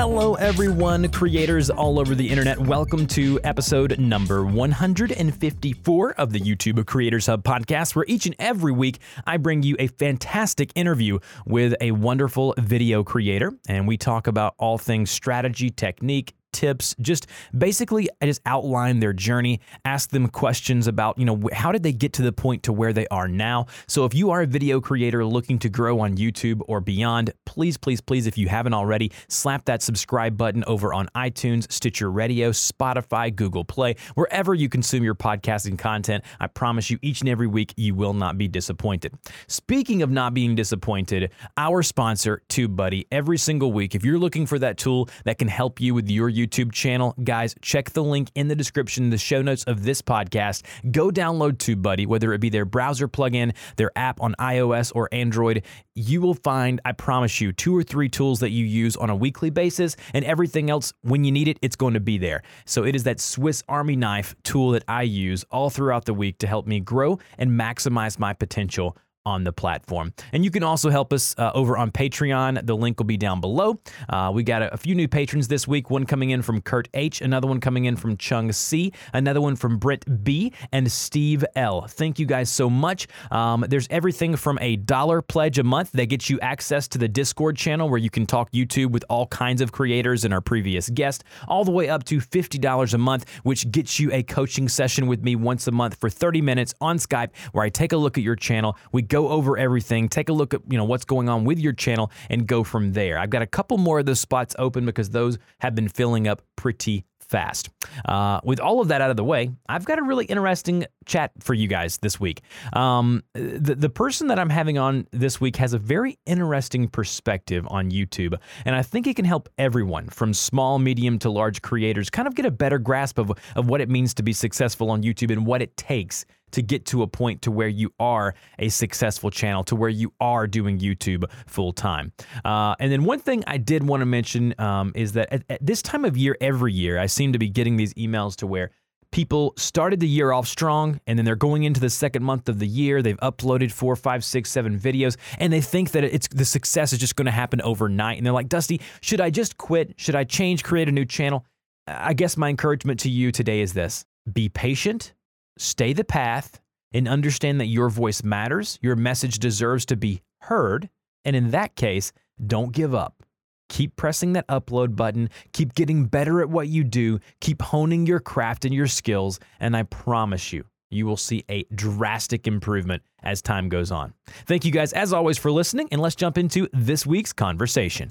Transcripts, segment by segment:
Hello, everyone, creators all over the internet. Welcome to episode number 154 of the YouTube Creators Hub podcast, where each and every week I bring you a fantastic interview with a wonderful video creator, and we talk about all things strategy, technique, tips. Just basically i just outline their journey ask them questions about you know how did they get to the point to where they are now? So if you are a video creator looking to grow on youtube or beyond please please please if you haven't already slap that subscribe button over on itunes stitcher radio spotify google play wherever you consume your podcasting content. I promise you each and every week you will not be disappointed. Speaking of not being disappointed our sponsor tubebuddy. Every single week if you're looking for that tool that can help you with your YouTube channel. Guys, check the link in the description, the show notes of this podcast. Go download TubeBuddy, whether it be their browser plugin, their app on iOS or Android. You will find, I promise you, two or three tools that you use on a weekly basis, and everything else, when you need it, it's going to be there. So it is that Swiss Army knife tool that I use all throughout the week to help me grow and maximize my potential on the platform. And you can also help us uh, over on Patreon. The link will be down below. Uh, we got a, a, few new patrons this week. One coming in from Kurt H, another one coming in from Chung C, another one from Brent B, and Steve L. Thank you guys so much. Um, there's everything from a dollar pledge a month that gets you access to the Discord channel where you can talk YouTube with all kinds of creators and our previous guest, all the way up to $50 a month, which gets you a coaching session with me once a month for 30 minutes on Skype where I take a look at your channel. We go over everything, take a look at you know what's going on with your channel, and go from there. I've got a couple more of those spots open because those have been filling up pretty fast. Uh, with all of that out of the way, I've got a really interesting chat for you guys this week. Um, the, the person that I'm having on this week has a very interesting perspective on YouTube, and I think it can help everyone from small, medium to large creators kind of get a better grasp of, of what it means to be successful on YouTube and what it takes to get to a point to where you are a successful channel, to where you are doing YouTube full time. Uh, and then one thing I did want to mention um, is that at, at this time of year, every year, I seem to be getting these emails to where people started the year off strong and then they're going into the second month of the year they've uploaded four five six seven videos and they think that it's the success is just going to happen overnight and they're like dusty should i just quit should i change create a new channel i guess my encouragement to you today is this be patient stay the path, and understand that your voice matters, your message deserves to be heard. And in that case, don't give up. Keep pressing that upload button, keep getting better at what you do, keep honing your craft and your skills, and I promise you, you will see a drastic improvement as time goes on. Thank you guys, as always, for listening, and let's jump into this week's conversation.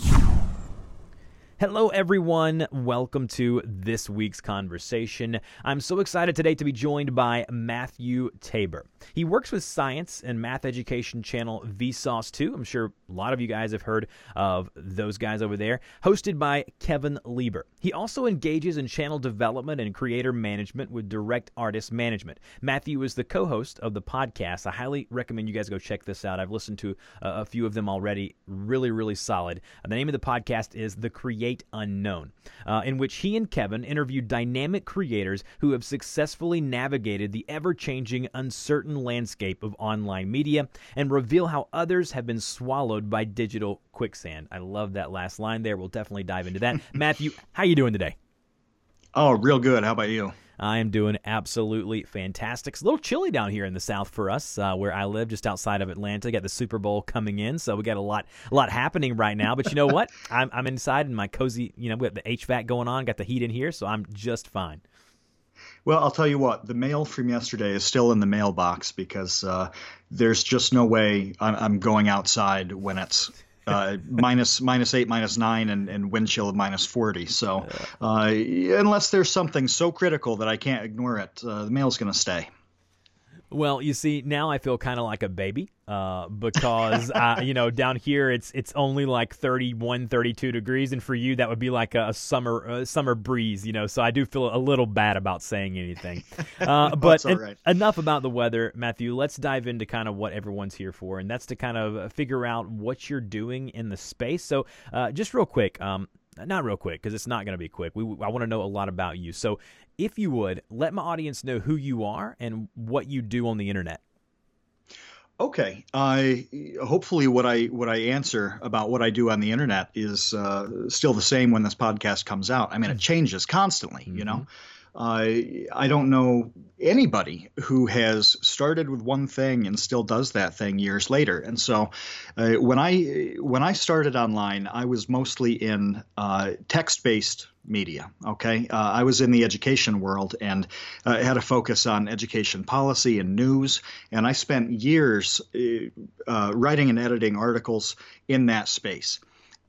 Hello, everyone. Welcome to this week's conversation. I'm so excited today to be joined by Matthew Tabor. He works with science and math education channel Vsauce 2. I'm sure a lot of you guys have heard of those guys over there, hosted by Kevin Lieber. He also engages in channel development and creator management with Direct Artist Management. Matthew is the co host of the podcast. I highly recommend you guys go check this out. I've listened to a, a few of them already. Really, really solid. Uh, the name of the podcast is The Creator Create Unknown, uh, in which he and Kevin interviewed dynamic creators who have successfully navigated the ever changing, uncertain landscape of online media and reveal how others have been swallowed by digital quicksand. I love that last line there. We'll definitely dive into that. Matthew, how you doing today? Oh, real good. How about you? I am doing absolutely fantastic. It's a little chilly down here in the south for us, uh, where I live, just outside of Atlanta. Got the Super Bowl coming in, so we got a lot, a lot happening right now. But you know what? I'm, I'm inside in my cozy. You know, we got the HVAC going on, got the heat in here, so I'm just fine. Well, I'll tell you what, the mail from yesterday is still in the mailbox because uh, there's just no way I'm, I'm going outside when it's uh, minus minus eight, minus nine, and, and wind chill of minus forty. So uh, unless there's something so critical that I can't ignore it, uh, the mail's going to stay. Well, you see, now I feel kind of like a baby uh, because, uh, you know, down here it's it's only like 31, 32 degrees. And for you, that would be like a, summer a summer breeze, you know. So I do feel a little bad about saying anything. Uh, but en- enough about the weather, Matthew. Let's dive into kind of what everyone's here for. And that's to kind of figure out what you're doing in the space. So uh, just real quick, um, not real quick because it's not going to be quick. We, I want to know a lot about you. So, if you would, let my audience know who you are and what you do on the internet. Okay. I hopefully what I what I answer about what I do on the internet is uh, still the same when this podcast comes out. I mean, it mm-hmm. changes constantly. Mm-hmm. You know. Mm-hmm. I don't know anybody who has started with one thing and still does that thing years later. And so, uh, when I when I started online, I was mostly in uh, text-based media. Okay, uh, I was in the education world and uh, had a focus on education policy and news, and I spent years uh, writing and editing articles in that space.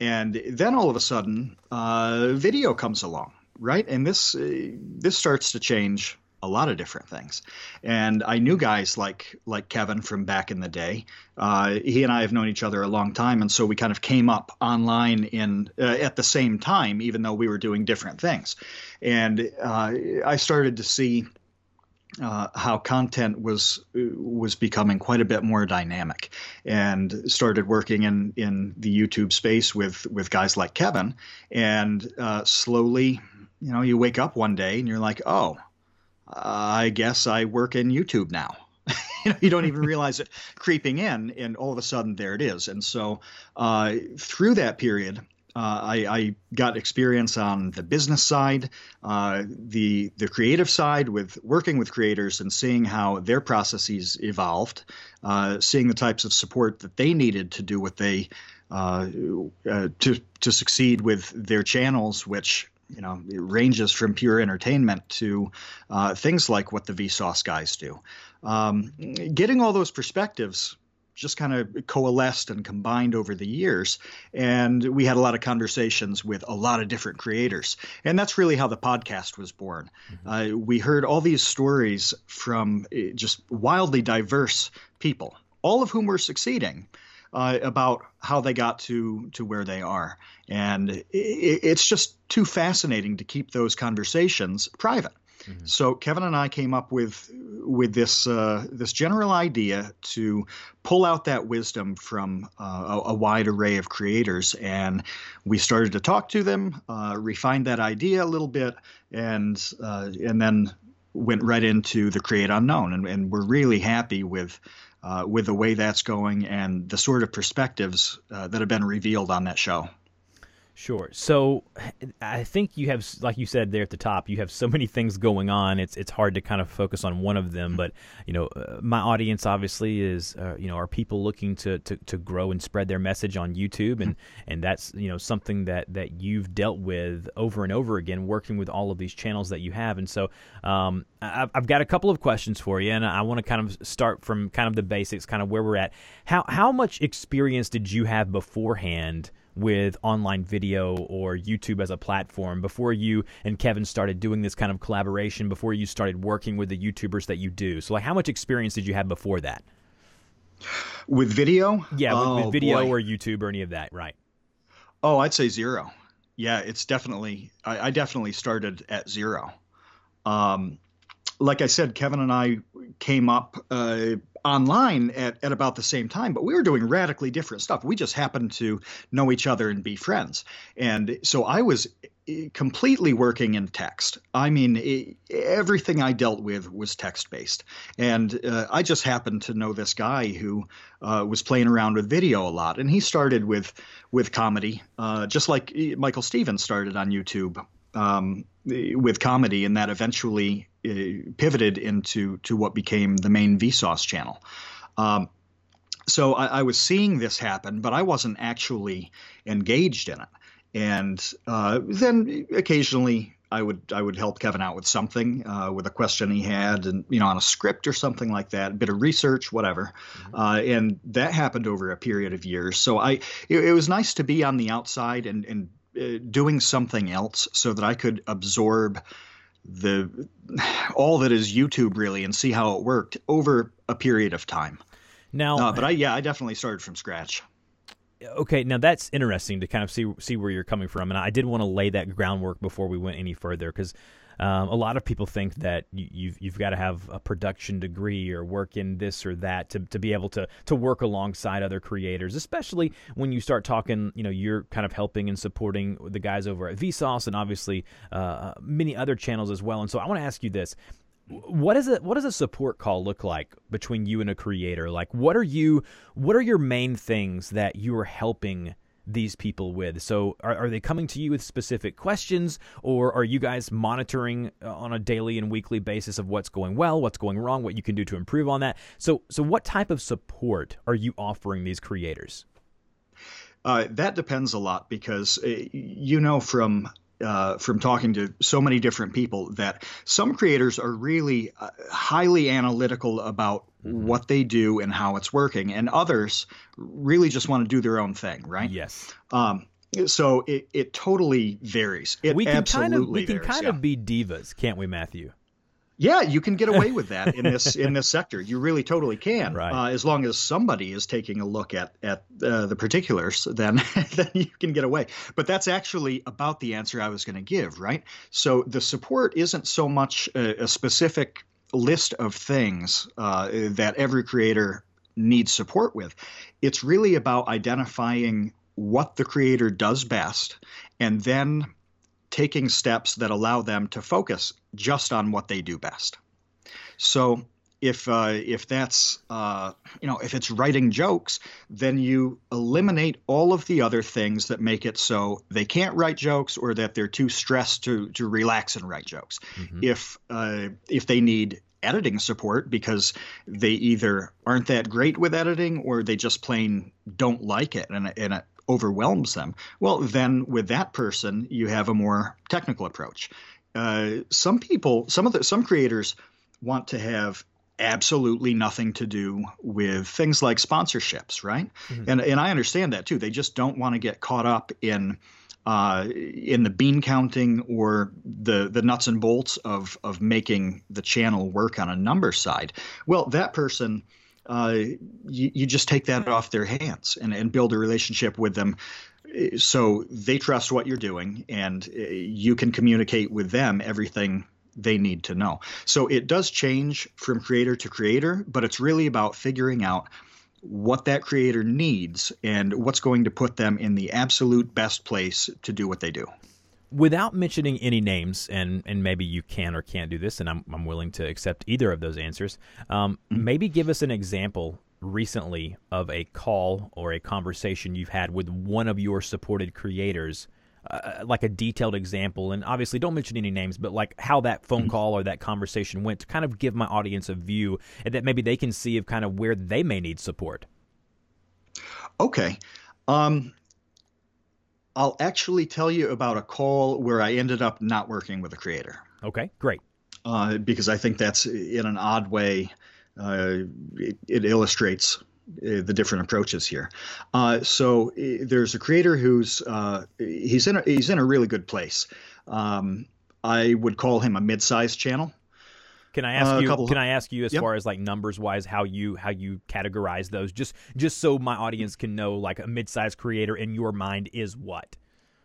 And then all of a sudden, uh, video comes along right? And this uh, this starts to change a lot of different things. And I knew guys like like Kevin from back in the day. Uh, he and I have known each other a long time, and so we kind of came up online in uh, at the same time, even though we were doing different things. And uh, I started to see. Uh, how content was was becoming quite a bit more dynamic, and started working in in the YouTube space with with guys like Kevin, and uh, slowly you know, you wake up one day and you're like, oh, I guess I work in YouTube now. you, know, you don't even realize it creeping in, and all of a sudden there it is. And so uh, through that period, uh, I, I, got experience on the business side, uh, the the creative side with working with creators and seeing how their processes evolved, uh, seeing the types of support that they needed to do what they uh, uh, to to succeed with their channels, which you know, it ranges from pure entertainment to uh, things like what the Vsauce guys do. Um, getting all those perspectives just kind of coalesced and combined over the years. And we had a lot of conversations with a lot of different creators. And that's really how the podcast was born. Mm-hmm. Uh, we heard all these stories from uh, just wildly diverse people, all of whom were succeeding uh, about how they got to to where they are, and it, it's just too fascinating to keep those conversations private. Mm-hmm. So Kevin and I came up with with this uh, this general idea to pull out that wisdom from uh, a, a, wide array of creators, and we started to talk to them, uh, refined that idea a little bit, and uh, and then went right into the create unknown, and, and we're really happy with uh, with the way that's going and the sort of perspectives uh, that have been revealed on that show. Sure. So I think you have, like you said there at the top, you have so many things going on. It's it's hard to kind of focus on one of them. But you know, uh, my audience obviously is, uh, you know, are people looking to, to, to grow and spread their message on YouTube, and and that's you know something that that you've dealt with over and over again, working with all of these channels that you have. And so um, I've, I've got a couple of questions for you, and I want to kind of start from kind of the basics, kind of where we're at. How how much experience did you have beforehand? With online video or YouTube as a platform before you and Kevin started doing this kind of collaboration, before you started working with the YouTubers that you do? So, like, how much experience did you have before that? With video? Yeah, with, oh, with video boy. or YouTube or any of that, right? Oh, I'd say zero. Yeah, it's definitely, I, I definitely started at zero. Um, like I said, Kevin and I came up uh, online at, at about the same time, but we were doing radically different stuff. We just happened to know each other and be friends. And so I was eh, completely working in text. I mean, eh, everything I dealt with was text based. And uh, I just happened to know this guy who uh, was playing around with video a lot. And he started with, with comedy, uh, just like eh, Michael Stevens started on YouTube um, with comedy, and that eventually pivoted into to what became the main Vsauce channel. Um, so I, I, was seeing this happen, but I wasn't actually engaged in it. And uh, then occasionally I would I would help Kevin out with something, uh, with a question he had, and you know, on a script or something like that, a bit of research, whatever. Mm-hmm. Uh, and that happened over a period of years. So I it, it was nice to be on the outside and and uh, doing something else so that I could absorb the all that is YouTube really and see how it worked over a period of time. Now, uh, but I yeah, I definitely started from scratch. Okay, now that's interesting to kind of see see where you're coming from, and I did want to lay that groundwork before we went any further because um, a lot of people think that you, you've you've got to have a production degree or work in this or that to, to be able to to work alongside other creators, especially when you start talking. You know, you're kind of helping and supporting the guys over at Vsauce and obviously uh, many other channels as well. And so I want to ask you this: what is it what does a support call look like between you and a creator like what are you what are your main things that you are helping these people with so are, are they coming to you with specific questions or are you guys monitoring uh, on a daily and weekly basis of what's going well what's going wrong what you can do to improve on that so so what type of support are you offering these creators uh, that depends a lot because uh, you know from uh, from talking to so many different people that some creators are really uh, highly analytical about. What they do and how it's working, and others really just want to do their own thing, right? Yes. Um, so it, it totally varies. It we can kind of we can varies, kind yeah. of be divas, can't we, Matthew? Yeah, you can get away with that in this in this sector. You really totally can, right. uh, as long as somebody is taking a look at at uh, the particulars. Then then you can get away. But that's actually about the answer I was going to give, right? So the support isn't so much a, a specific list of things uh, that every creator needs support with. It's really about identifying what the creator does best, and then taking steps that allow them to focus just on what they do best. So if uh, if that's uh, you know if it's writing jokes, then you eliminate all of the other things that make it so they can't write jokes or that they're too stressed to to relax and write jokes. Mm-hmm. If uh, if they need editing support because they either aren't that great with editing or they just plain don't like it and, and it overwhelms them, well, then with that person, you have a more technical approach. Uh, some people, some of the some creators want to have absolutely nothing to do with things like sponsorships, right? Mm-hmm. And and I understand that too. They just don't want to get caught up in uh, in the bean counting or the the nuts and bolts of of making the channel work on a number side. Well, that person uh, you, you just take that off their hands and, and build a relationship with them so they trust what you're doing and uh, you can communicate with them everything they need to know. So it does change from creator to creator, but it's really about figuring out what that creator needs and what's going to put them in the absolute best place to do what they do without mentioning any names, and and maybe you can or can't do this, and I'm I'm willing to accept either of those answers. Um, mm-hmm. maybe give us an example recently of a call or a conversation you've had with one of your supported creators. Uh, like a detailed example, and obviously don't mention any names, but like how that phone mm-hmm. call or that conversation went to kind of give my audience a view and that maybe they can see of kind of where they may need support. Okay. Um, I'll actually tell you about a call where I ended up not working with a creator. Okay, great. Uh, because I think that's in an odd way, uh, it, it, illustrates uh, the different approaches here. Uh, so there's a creator who's uh, he's in a, he's in a really good place. Um, I would call him a mid-sized channel. Can I ask uh, you? Can I ask you as yep. far as like numbers wise, how you how you categorize those? Just just so my audience can know, like a mid-sized creator in your mind is what?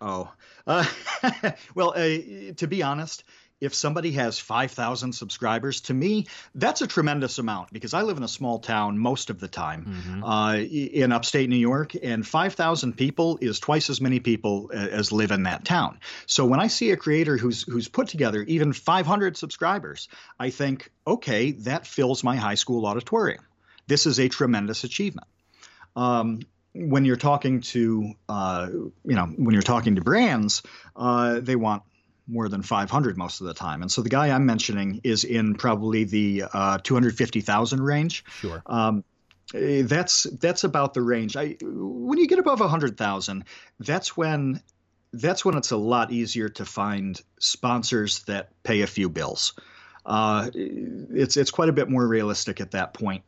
Oh, uh, well, uh, to be honest, if somebody has 5,000 subscribers, to me, that's a tremendous amount because I live in a small town most of the time mm-hmm. uh, in upstate New York, and 5,000 people is twice as many people as live in that town. So when I see a creator who's who's put together even 500 subscribers, I think, okay, that fills my high school auditorium. This is a tremendous achievement. Um, when you're talking to, uh, you know, when you're talking to brands, uh, they want more than 500 most of the time. And so the guy I'm mentioning is in probably the uh, 250,000 range. Sure. Um, that's that's about the range. I when you get above 100,000, that's when that's when it's a lot easier to find sponsors that pay a few bills. Uh, it's it's quite a bit more realistic at that point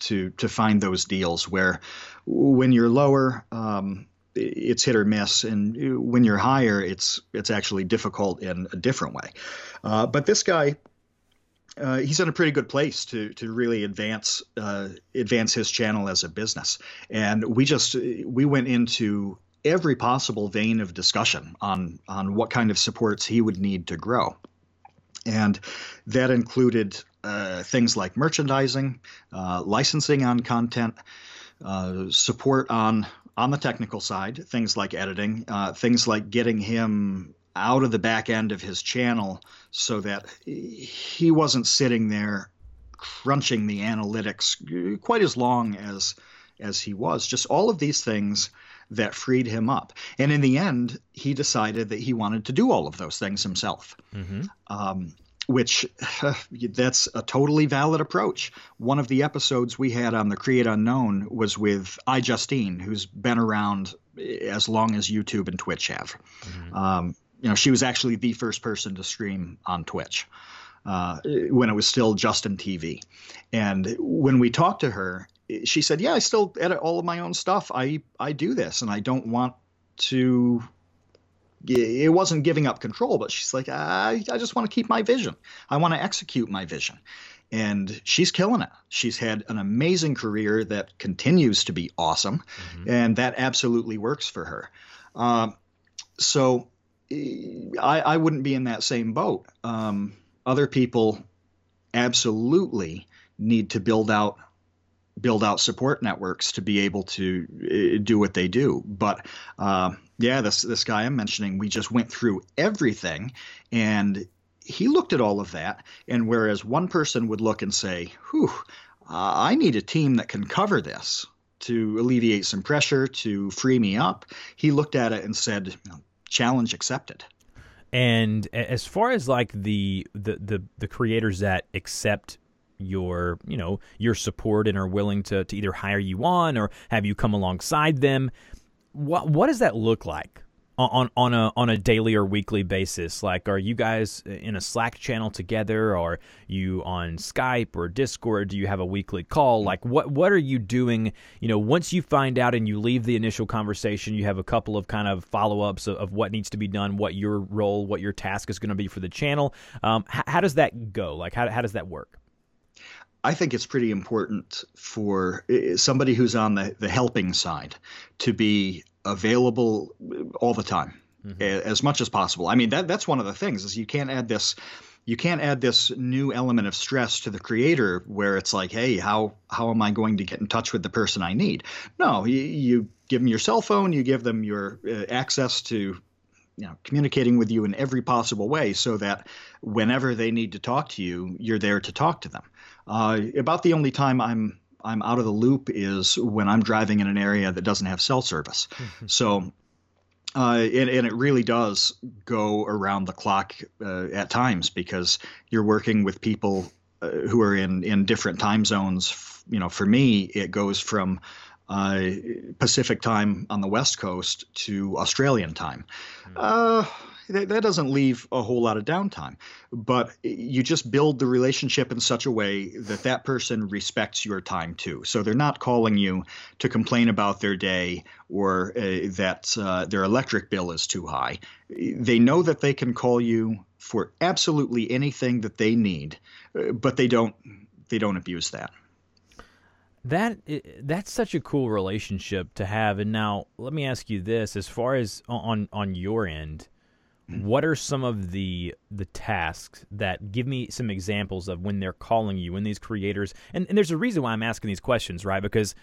to to find those deals where when you're lower um, it's hit or miss, and when you're higher, it's it's actually difficult in a different way. Uh, but this guy, uh, he's in a pretty good place to to really advance uh, advance his channel as a business. And we just we went into every possible vein of discussion on on what kind of supports he would need to grow, and that included uh, things like merchandising, uh, licensing on content, uh, support on on the technical side, things like editing, uh, things like getting him out of the back end of his channel so that he wasn't sitting there crunching the analytics quite as long as as he was. Just all of these things that freed him up. And in the end, he decided that he wanted to do all of those things himself. Mm-hmm. Um, which that's a totally valid approach. One of the episodes we had on the Create Unknown was with iJustine, who's been around as long as YouTube and Twitch have. Mm-hmm. Um, you know, she was actually the first person to stream on Twitch uh, when it was still Justin TV. And when we talked to her, she said, "Yeah, I still edit all of my own stuff. I I do this, and I don't want to." It wasn't giving up control, but she's like, I, I just want to keep my vision. I want to execute my vision. And she's killing it. She's had an amazing career that continues to be awesome, mm-hmm. and that absolutely works for her. Uh, so I, I wouldn't be in that same boat. Um, other people absolutely need to build out build out support networks to be able to uh, do what they do. But uh, yeah, this this guy I'm mentioning, we just went through everything, and he looked at all of that. And whereas one person would look and say, "Whew, uh, I need a team that can cover this." To alleviate some pressure, to free me up, he looked at it and said, challenge accepted. And as far as like the the the, the creators that accept your you know your support and are willing to, to either hire you on or have you come alongside them what what does that look like on on a on a daily or weekly basis? Like, are you guys in a Slack channel together? Are you on Skype or Discord? Do you have a weekly call? Like, what what are you doing? You know, once you find out and you leave the initial conversation, you have a couple of kind of follow ups of, of, what needs to be done, what your role, what your task is going to be for the channel. Um, how, how does that go? Like, how how does that work? I think it's pretty important for somebody who's on the, the helping side to be available all the time, mm-hmm. as much as possible. I mean, that that's one of the things is you can't add this you can't add this new element of stress to the creator where it's like, hey, how how am I going to get in touch with the person I need? No, you, you give them your cell phone, you give them your uh, access to you know communicating with you in every possible way so that whenever they need to talk to you you're there to talk to them uh, about the only time i'm i'm out of the loop is when i'm driving in an area that doesn't have cell service mm-hmm. so uh, and, and, it really does go around the clock uh, at times because you're working with people uh, who are in, in different time zones. You know, for me, it goes from uh, Pacific time on the West Coast to Australian time. Hmm. That, that, doesn't leave a whole lot of downtime, but you just build the relationship in such a way that that person respects your time too. So they're not calling you to complain about their day or uh, that uh, their electric bill is too high. They know that they can call you for absolutely anything that they need, uh, but they don't they don't abuse that. That that's such a cool relationship to have. And now let me ask you this: as far as on on your end, what are some of the the tasks that give me some examples of when they're calling you when these creators and, and there's a reason why i'm asking these questions right? Because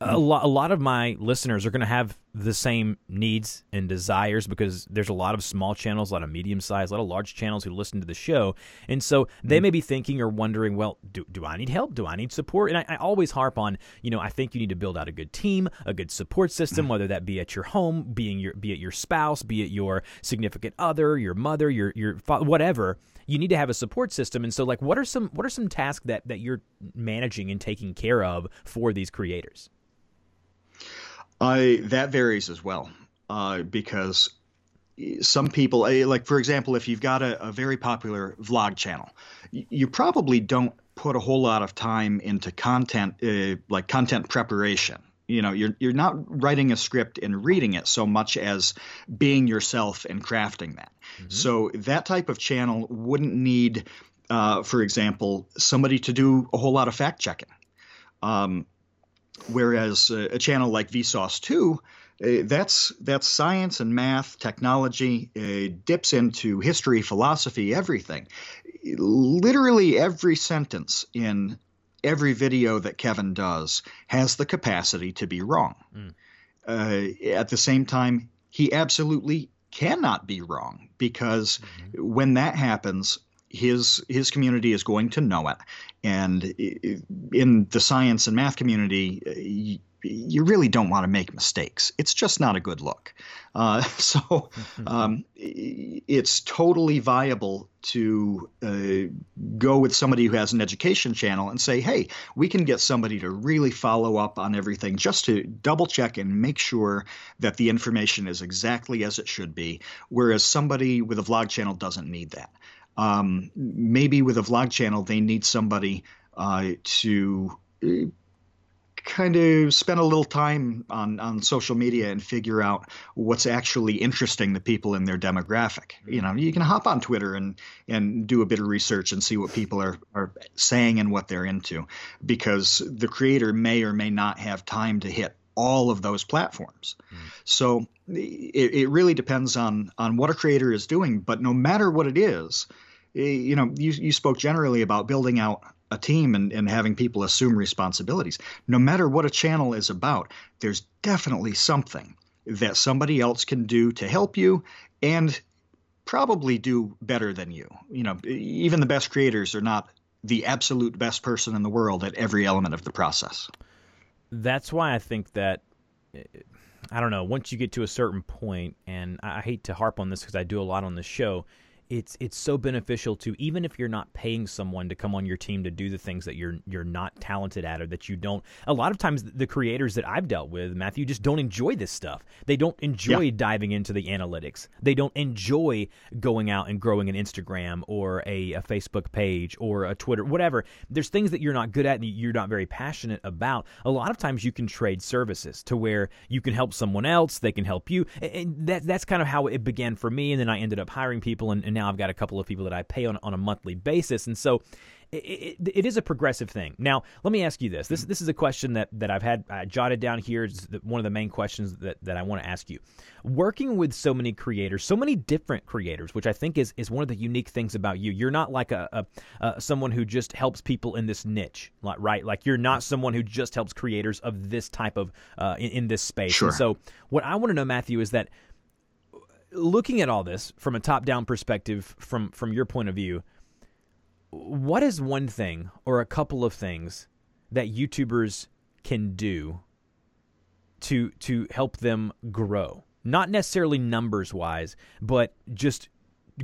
a lot, a lot of my listeners are going to have the same needs and desires because there's a lot of small channels, a lot of medium sized, a lot of large channels who listen to the show. And so they mm-hmm. may be thinking or wondering, well, do, do I need help? Do I need support? And I, I, always harp on, you know, I think you need to build out a good team, a good support system, mm-hmm. whether that be at your home, being your, be it your spouse, be it your significant other, your mother, your, your, whatever you need to have a support system. And so, like, what are some what are some tasks that that you're managing and taking care of for these creators? I that varies as well uh, because some people, eh, like for example, if you've got a, a very popular vlog channel, you probably don't put a whole lot of time into content, uh, like content preparation. You know, you're you're not writing a script and reading it so much as being yourself and crafting that. Mm-hmm. So that type of channel wouldn't need, uh, for example, somebody to do a whole lot of fact checking. Um, whereas a, a, channel like Vsauce 2, uh, that's that's science and math, technology, uh, dips into history, philosophy, everything. Literally every sentence in every video that Kevin does has the capacity to be wrong. Mm. Uh, at the same time, he absolutely cannot be wrong because mm-hmm. when that happens, his his community is going to know it, and in the science and math community, you really don't want to make mistakes. It's just not a good look. Uh, so um, it's totally viable to uh, go with somebody who has an education channel and say, hey, we can get somebody to really follow up on everything just to double check and make sure that the information is exactly as it should be. Whereas somebody with a vlog channel doesn't need that. Um, maybe with a vlog channel, they need somebody uh, to uh, kind of spend a little time on, on social media and figure out what's actually interesting the people in their demographic. You know, you can hop on Twitter and, and do a bit of research and see what people are, are saying and what they're into because the creator may or may not have time to hit all of those platforms. Mm. So it, it really depends on on what a creator is doing. But no matter what it is, Eh, you know, you, you spoke generally about building out a team and, and having people assume responsibilities. No matter what a channel is about, there's definitely something that somebody else can do to help you and probably do better than you. You know, even the best creators are not the absolute best person in the world at every element of the process. That's why I think that eh, I don't know, once you get to a certain point and I hate to harp on this because I do a lot on this show, it's it's so beneficial to even if you're not paying someone to come on your team to do the things that you're you're not talented at or that you don't a lot of times the creators that I've dealt with Matthew just don't enjoy this stuff. They don't enjoy yeah. diving into the analytics. They don't enjoy going out and growing an Instagram or a, a Facebook page or a Twitter whatever. There's things that you're not good at and you're not very passionate about. A lot of times you can trade services to where you can help someone else they can help you. And that that's kind of how it began for me and then I ended up hiring people and, and now I've got a couple of people that I pay on, on a monthly basis. And so it, it, it is a progressive thing. Now, let me ask you this. This this is a question that, that I've had uh, jotted down here. It's one of the main questions that, that I want to ask you. Working with so many creators, so many different creators, which I think is, is one of the unique things about you. You're not like a, a, someone who just helps people in this niche, right? Like you're not someone who just helps creators of this type of uh, in, in this space. Sure. And so, what I want to know, Matthew, is that looking at all this from a top-down perspective, from from your point of view, what is one thing or a couple of things that YouTubers can do to to help them grow? Not necessarily numbers wise, but just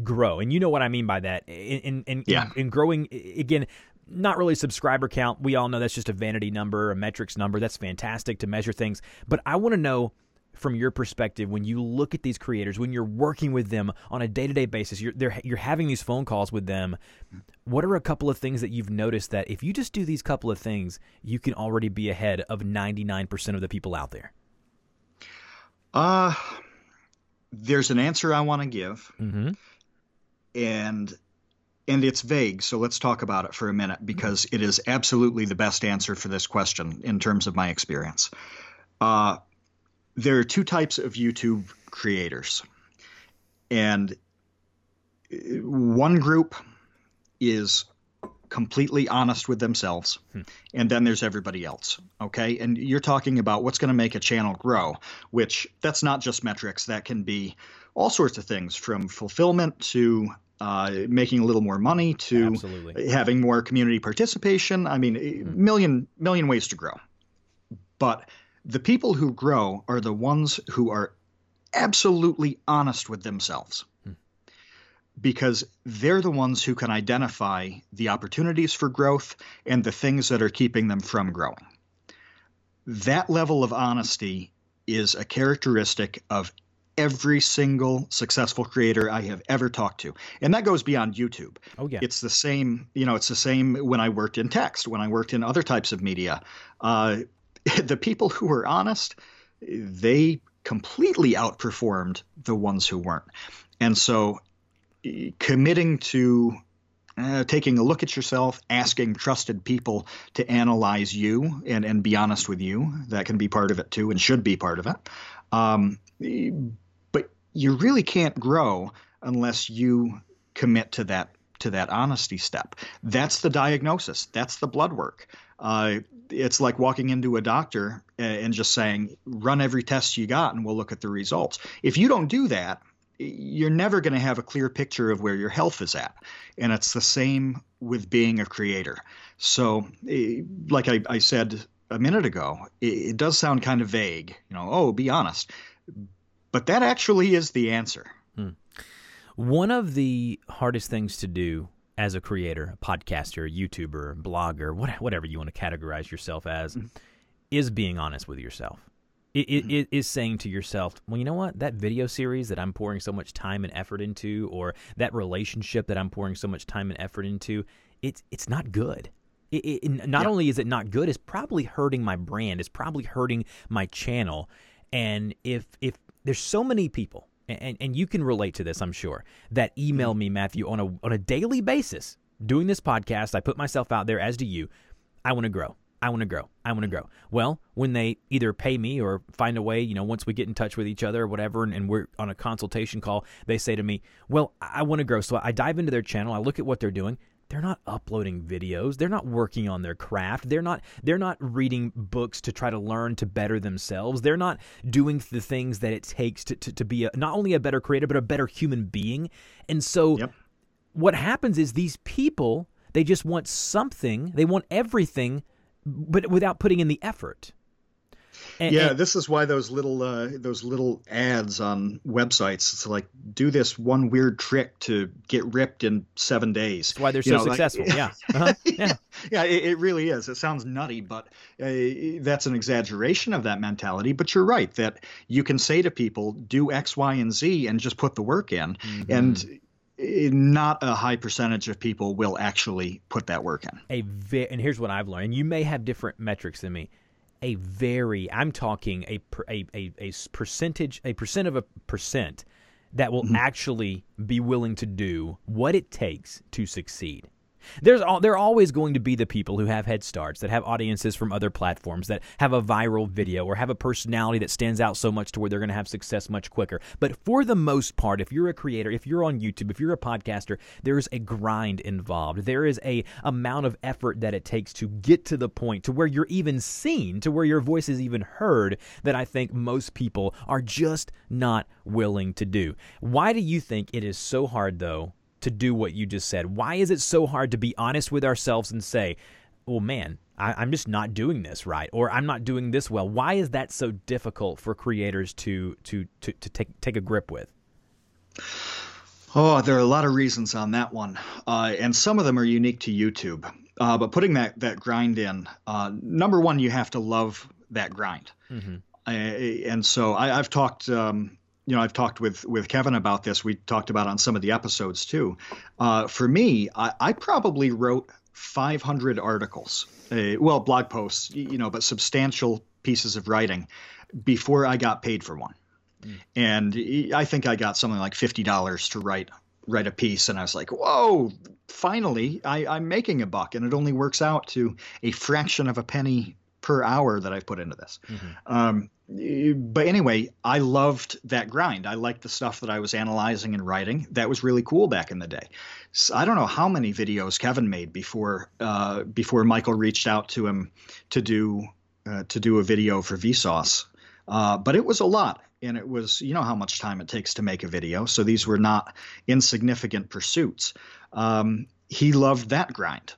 grow. And you know what I mean by that. In in yeah. in, in growing again, not really subscriber count. We all know that's just a vanity number, a metrics number. That's fantastic to measure things. But I want to know from your perspective when you look at these creators when you're working with them on a day-to-day basis you're you're having these phone calls with them what are a couple of things that you've noticed that if you just do these couple of things you can already be ahead of 99% of the people out there? Uh there's an answer i want to give. Mm-hmm. and and it's vague so let's talk about it for a minute because it is absolutely the best answer for this question in terms of my experience. Uh, there are two types of YouTube creators. And one group is completely honest with themselves, hmm. and then there's everybody else. Okay. And you're talking about what's going to make a channel grow, which that's not just metrics, that can be all sorts of things from fulfillment to uh, making a little more money to Absolutely. having more community participation. I mean, hmm. million million ways to grow. But the people who grow are the ones who are absolutely honest with themselves hmm. because they're the ones who can identify the opportunities for growth and the things that are keeping them from growing. That level of honesty is a characteristic of every single successful creator I have ever talked to. And that goes beyond YouTube. Oh yeah. It's the same, you know, it's the same when I worked in text, when I worked in other types of media. Uh, the people who were honest, they completely outperformed the ones who weren't. And so committing to uh, taking a look at yourself, asking trusted people to analyze you and, and be honest with you. That can be part of it too and should be part of it. Um, but you really can't grow unless you commit to that to that honesty step. That's the diagnosis. That's the blood work. Uh, it's like walking into a doctor and just saying, "Run every test you got, and we'll look at the results." If you don't do that, you're never going to have a clear picture of where your health is at. And it's the same with being a creator. So, eh, like I, I said a minute ago, it, it, does sound kind of vague, you know, oh, be honest. But that actually is the answer. One of the hardest things to do as a creator, a podcaster, a YouTuber, blogger, whatever you want to categorize yourself as, mm-hmm. is being honest with yourself. It, it, it is saying to yourself, well, you know what? That video series that I'm pouring so much time and effort into, or that relationship that I'm pouring so much time and effort into, it's it's not good. It, it, not yeah. only is it not good, it's probably hurting my brand. It's probably hurting my channel. And if if there's so many people, and, and you can relate to this, I'm sure, that email mm-hmm. me, Matthew, on a on a daily basis. Doing this podcast, I put myself out there, as do you. I want to grow. I want to grow. I want to grow. Well, when they either pay me or find a way, you know, once we get in touch with each other or whatever, and, and we're on a consultation call, they say to me, Well, I want to grow. So I dive into their channel, I look at what they're doing. They're not uploading videos. They're not working on their craft. They're not they're not reading books to try to learn to better themselves. They're not doing the things that it takes to, to, to be a, not only a better creator, but a better human being. And so yep. what happens is these people, they just want something, they want everything but without putting in the effort. And, yeah, and, this is why those little uh, those little ads on websites. It's like do this one weird trick to get ripped in seven days. That's why they're you so know, successful. Like, yeah, uh-huh. yeah, yeah. It, it, really is. It sounds nutty, but uh, that's an exaggeration of that mentality. But you're right that you can say to people, do X, Y, and Z, and just put the work in, mm-hmm. and not a high percentage of people will actually put that work in. A ve- and here's what I've learned. And you may have different metrics than me. A very, I'm talking a a, a, a percentage, a percent of a percent that will mm-hmm. actually be willing to do what it takes to succeed. There's all, there are always going to be the people who have head starts, that have audiences from other platforms, that have a viral video or have a personality that stands out so much to where they're going to have success much quicker. But for the most part, if you're a creator, if you're on YouTube, if you're a podcaster, there's a grind involved. There is a amount of effort that it takes to get to the point to where you're even seen, to where your voice is even heard that I think most people are just not willing to do. Why do you think it is so hard though to do what you just said? Why is it so hard to be honest with ourselves and say, well, man, I, am just not doing this right, or I'm not doing this well? Why is that so difficult for creators to to to, to take take a grip with? Oh, there are a lot of reasons on that one, uh, and some of them are unique to YouTube. Uh, but putting that that grind in, uh, number one, you have to love that grind. Mm-hmm. and so I, have talked um, you know, I've talked with with Kevin about this. We talked about on some of the episodes too. Uh, for me, I, I, probably wrote 500 articles, uh, well, blog posts, you know, but substantial pieces of writing before I got paid for one. Mm. And I think I got something like fifty dollars to write write a piece, and I was like, "Whoa! Finally, I, I'm making a buck!" And it only works out to a fraction of a penny per hour that I've put into this. Mm-hmm. Um, but anyway, I loved that grind. I liked the stuff that I was analyzing and writing. That was really cool back in the day. So I don't know how many videos Kevin made before uh, before Michael reached out to him to do uh, to do a video for Vsauce. Uh, but it was a lot, and it was you know how much time it takes to make a video. So these were not insignificant pursuits. Um, he loved that grind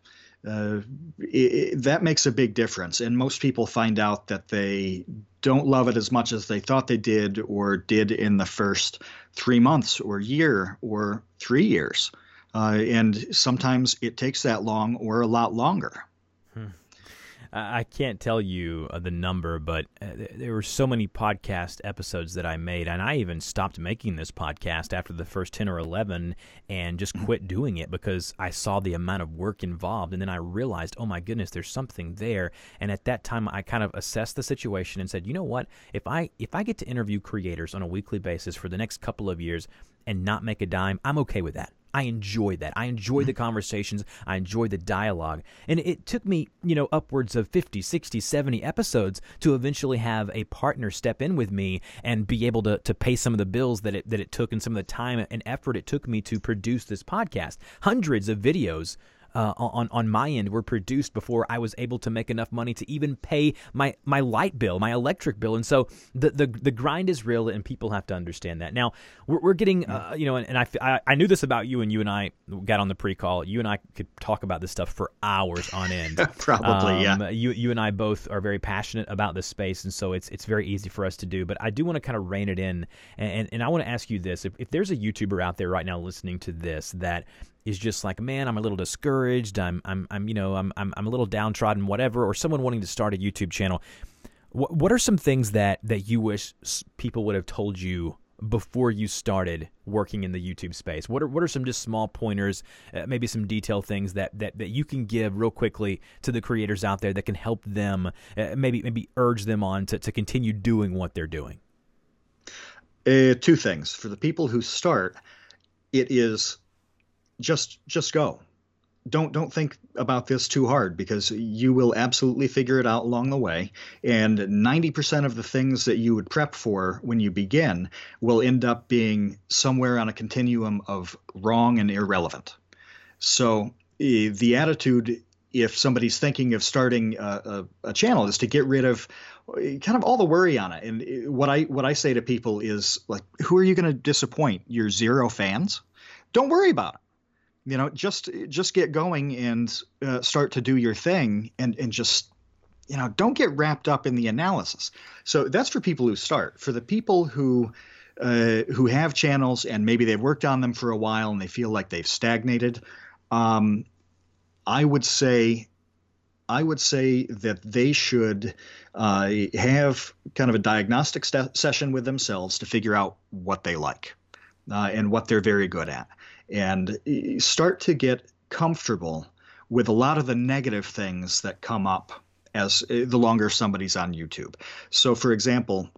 uh, it, that makes a big difference. And most people find out that they don't love it as much as they thought they did or did in the first three months or year or three years. Uh, and sometimes it takes that long or a lot longer. I can't tell you uh, the number, but uh, there were so many podcast episodes that I made, and I even stopped making this podcast after the first 10 or 11 and just quit doing it because I saw the amount of work involved. And then I realized, oh my goodness, there's something there. And at that time, I kind of assessed the situation and said, you know what? If I, if I get to interview creators on a weekly basis for the next couple of years and not make a dime, I'm okay with that. I enjoy that. I enjoy the mm-hmm. conversations. I enjoy the dialogue. And it took me, you know, upwards of 50, 60, 70 episodes to eventually have a partner step in with me and be able to, to pay some of the bills that it, that it took and some of the time and effort it took me to produce this podcast. Hundreds of videos uh, on on my end were produced before I was able to make enough money to even pay my my light bill, my electric bill, and so the the, the grind is real, and people have to understand that. Now we're, we're getting, uh, you know, and, and I, I, I knew this about you, and you and I got on the pre call. You and I could talk about this stuff for hours on end. Probably, um, yeah. You you and I both are very passionate about this space, and so it's it's very easy for us to do. But I do want to kind of rein it in, and and, and I want to ask you this: if, if there's a YouTuber out there right now listening to this that is just like, man, I'm a little discouraged. I'm, I'm, I'm, you know, I'm, I'm, I'm a little downtrodden, whatever. Or someone wanting to start a YouTube channel. What, what are some things that that you wish people would have told you before you started working in the YouTube space? What are what are some just small pointers, uh, maybe some detail things that, that that you can give real quickly to the creators out there that can help them, uh, maybe maybe urge them on to, to continue doing what they're doing? Uh, two things for the people who start, it is just just go. Don't don't think about this too hard because you will absolutely figure it out along the way. And 90% of the things that you would prep for when you begin will end up being somewhere on a continuum of wrong and irrelevant. So eh, the attitude if somebody's thinking of starting a, a, a channel is to get rid of eh, kind of all the worry on it. And eh, what i what i say to people is like who are you going to disappoint? Your zero fans? Don't worry about it you know just just get going and uh, start to do your thing and and just you know don't get wrapped up in the analysis. So that's for people who start. For the people who uh, who have channels and maybe they've worked on them for a while and they feel like they've stagnated um, i would say I would say that they should uh, have kind of a diagnostic st- session with themselves to figure out what they like uh, and what they're very good at and start to get comfortable with a lot of the negative things that come up as uh, the longer somebody's on YouTube. So, for example,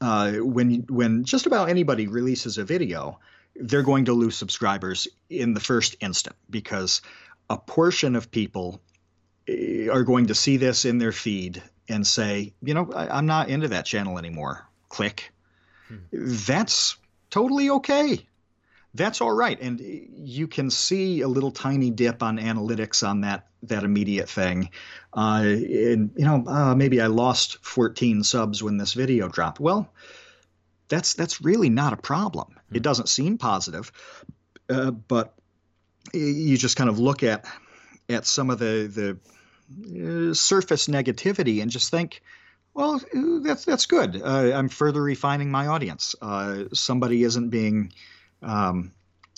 uh, when when just about anybody releases a video, they're going to lose subscribers in the first instant because a portion of people uh, are going to see this in their feed and say, you know, I, am not into that channel anymore. Click. Hmm. That's totally okay that's all right. And you can see a little tiny dip on analytics on that that immediate thing. Uh, and you know, uh, maybe I lost 14 subs when this video dropped. Well, that's that's really not a problem. Mm-hmm. It doesn't seem positive, uh, but you just kind of look at at some of the the uh, surface negativity and just think. Well, that's that's good. Uh, I'm further refining my audience. Uh, somebody isn't being um,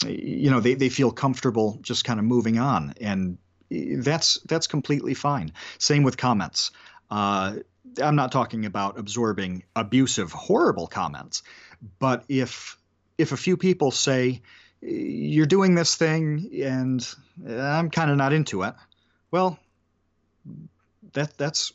you know, they, they feel comfortable just kind of moving on. And that's that's completely fine. Same with comments. Uh, I'm not talking about absorbing abusive, horrible comments, but if if a few people say you're doing this thing and I'm kind of not into it, well, that that's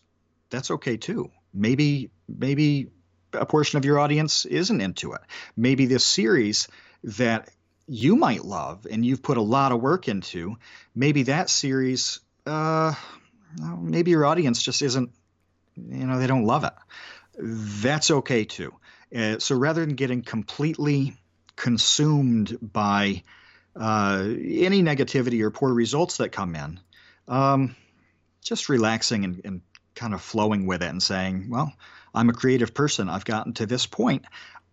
that's okay too. Maybe maybe a portion of your audience isn't into it. Maybe this series that you might love and you've put a lot of work into, maybe that series, uh, maybe your audience just isn't, you know, they don't love it. That's okay too. Uh, so rather than getting completely consumed by uh, any negativity or poor results that come in, um, just relaxing and, and kind of flowing with it and saying, well, I'm a creative person. I've gotten to this point.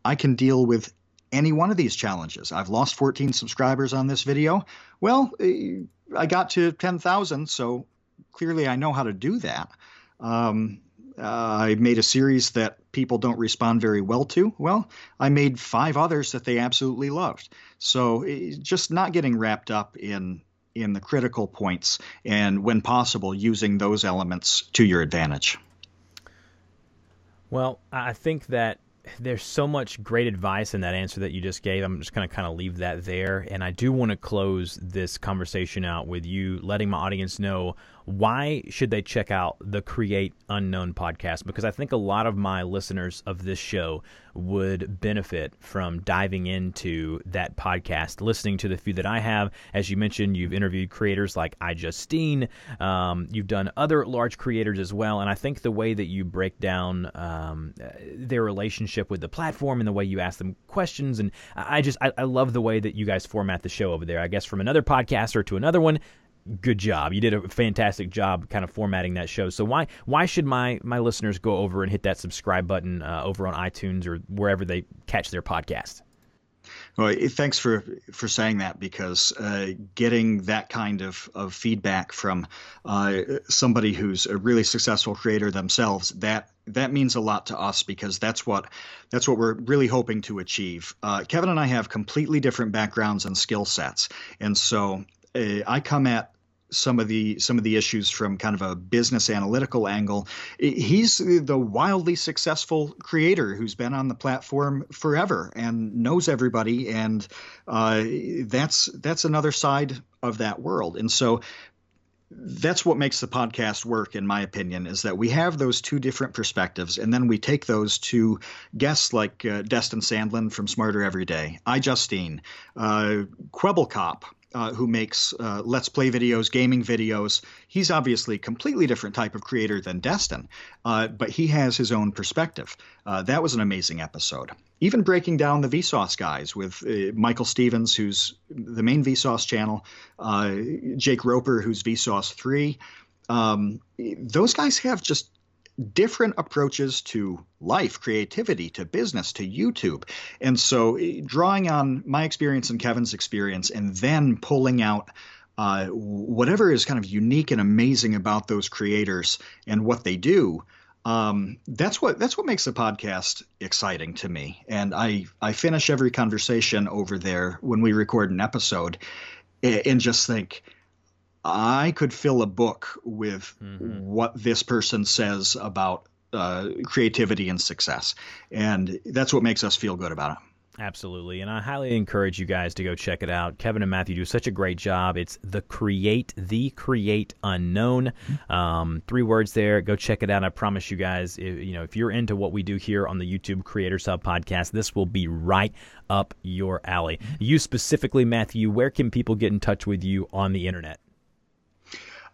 I can deal with any one of these challenges. I've lost 14 subscribers on this video. Well, eh, I got to 10,000, so clearly I know how to do that. Um, uh, I made a series that people don't respond very well to. Well, I made five others that they absolutely loved. So eh, just not getting wrapped up in in the critical points and, when possible, using those elements to your advantage. Well, I think that there's so much great advice in that answer that you just gave. I'm just going to kind of leave that there. And I do want to close this conversation out with you letting my audience know why should they check out the Create Unknown podcast? Because I think a lot of my listeners of this show would benefit from diving into that podcast, listening to the few that I have. As you mentioned, you've interviewed creators like iJustine. Um, you've done other large creators as well. And I think the way that you break down um, their relationship with the platform and the way you ask them questions, and I just I, I love the way that you guys format the show over there. I guess from another podcaster to another one, good job. You did a fantastic job kind of formatting that show. So why why should my my listeners go over and hit that subscribe button uh, over on iTunes or wherever they catch their podcast? Well, thanks for for saying that because uh, getting that kind of, of feedback from uh, somebody who's a really successful creator themselves that that means a lot to us because that's what that's what we're really hoping to achieve. Uh, Kevin and I have completely different backgrounds and skill sets, and so uh, I come at some of the some of the issues from kind of a business analytical angle. He's the wildly successful creator who's been on the platform forever and knows everybody, and uh, that's that's another side of that world. And so that's what makes the podcast work, in my opinion, is that we have those two different perspectives, and then we take those to guests like uh, Destin Sandlin from Smarter Every Day, iJustine, uh, Kwebbelkop, uh, who makes uh, let's play videos, gaming videos. He's obviously a completely different type of creator than Destin, uh, but he has his own perspective. Uh, that was an amazing episode. Even breaking down the Vsauce guys with uh, Michael Stevens, who's the main Vsauce channel, uh, Jake Roper, who's Vsauce 3. Um, those guys have just different approaches to life, creativity, to business, to YouTube. And so, eh, drawing on my experience and Kevin's experience, and then pulling out uh, whatever is kind of unique and amazing about those creators and what they do. Um, that's what that's what makes the podcast exciting to me. And I I finish every conversation over there when we record an episode, and just think I could fill a book with mm-hmm. what this person says about uh, creativity and success. And that's what makes us feel good about it. Absolutely. And I highly encourage you guys to go check it out. Kevin and Matthew do such a great job. It's the create, the create unknown. Um, three words there. Go check it out. I promise you guys, if, you know, if you're into what we do here on the YouTube Creators Hub podcast, this will be right up your alley. You specifically, Matthew, where can people get in touch with you on the internet?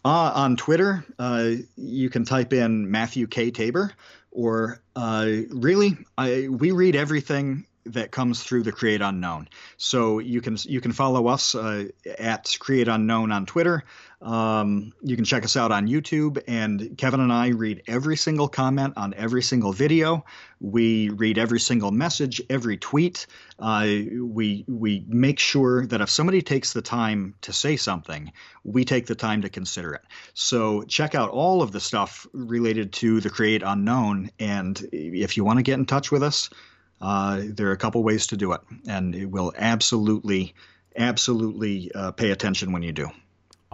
Uh, on Twitter, uh, you can type in Matthew K. Tabor, or uh, really, I, we read everything that comes through the Create Unknown. So you can you can follow us uh, at Create Unknown on Twitter. Um, you can check us out on YouTube, and Kevin and I read every single comment on every single video. We read every single message, every tweet. Uh, we we make sure that if somebody takes the time to say something, we take the time to consider it. So check out all of the stuff related to the Create Unknown, and if you want to get in touch with us uh, there are a couple ways to do it, and it will absolutely, absolutely uh, pay attention when you do.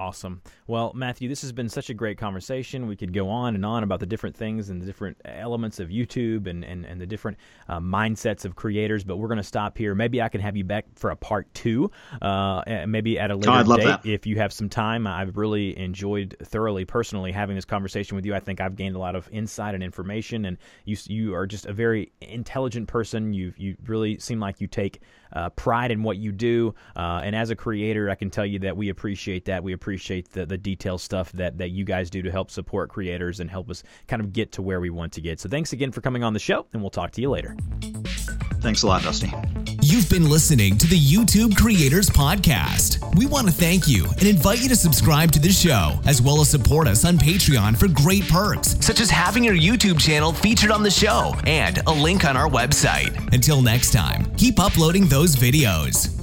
Awesome. Well, Matthew, this has been such a great conversation. We could go on and on about the different things and the different elements of YouTube and, and, and the different uh, mindsets of creators, but we're going to stop here. Maybe I can have you back for a part two, uh, maybe at a later oh, date that. if you have some time. I've really enjoyed thoroughly, personally, having this conversation with you. I think I've gained a lot of insight and information, and you you are just a very intelligent person. You you really seem like you take uh, pride in what you do, uh, and as a creator, I can tell you that we appreciate that. We appreciate the, the detail stuff that, that you guys do to help support creators and help us kind of get to where we want to get. So thanks again for coming on the show, and we'll talk to you later. Thanks a lot, Dusty. You've been listening to the YouTube Creators Podcast. We want to thank you and invite you to subscribe to the show, as well as support us on Patreon for great perks, such as having your YouTube channel featured on the show and a link on our website. Until next time, keep uploading those videos.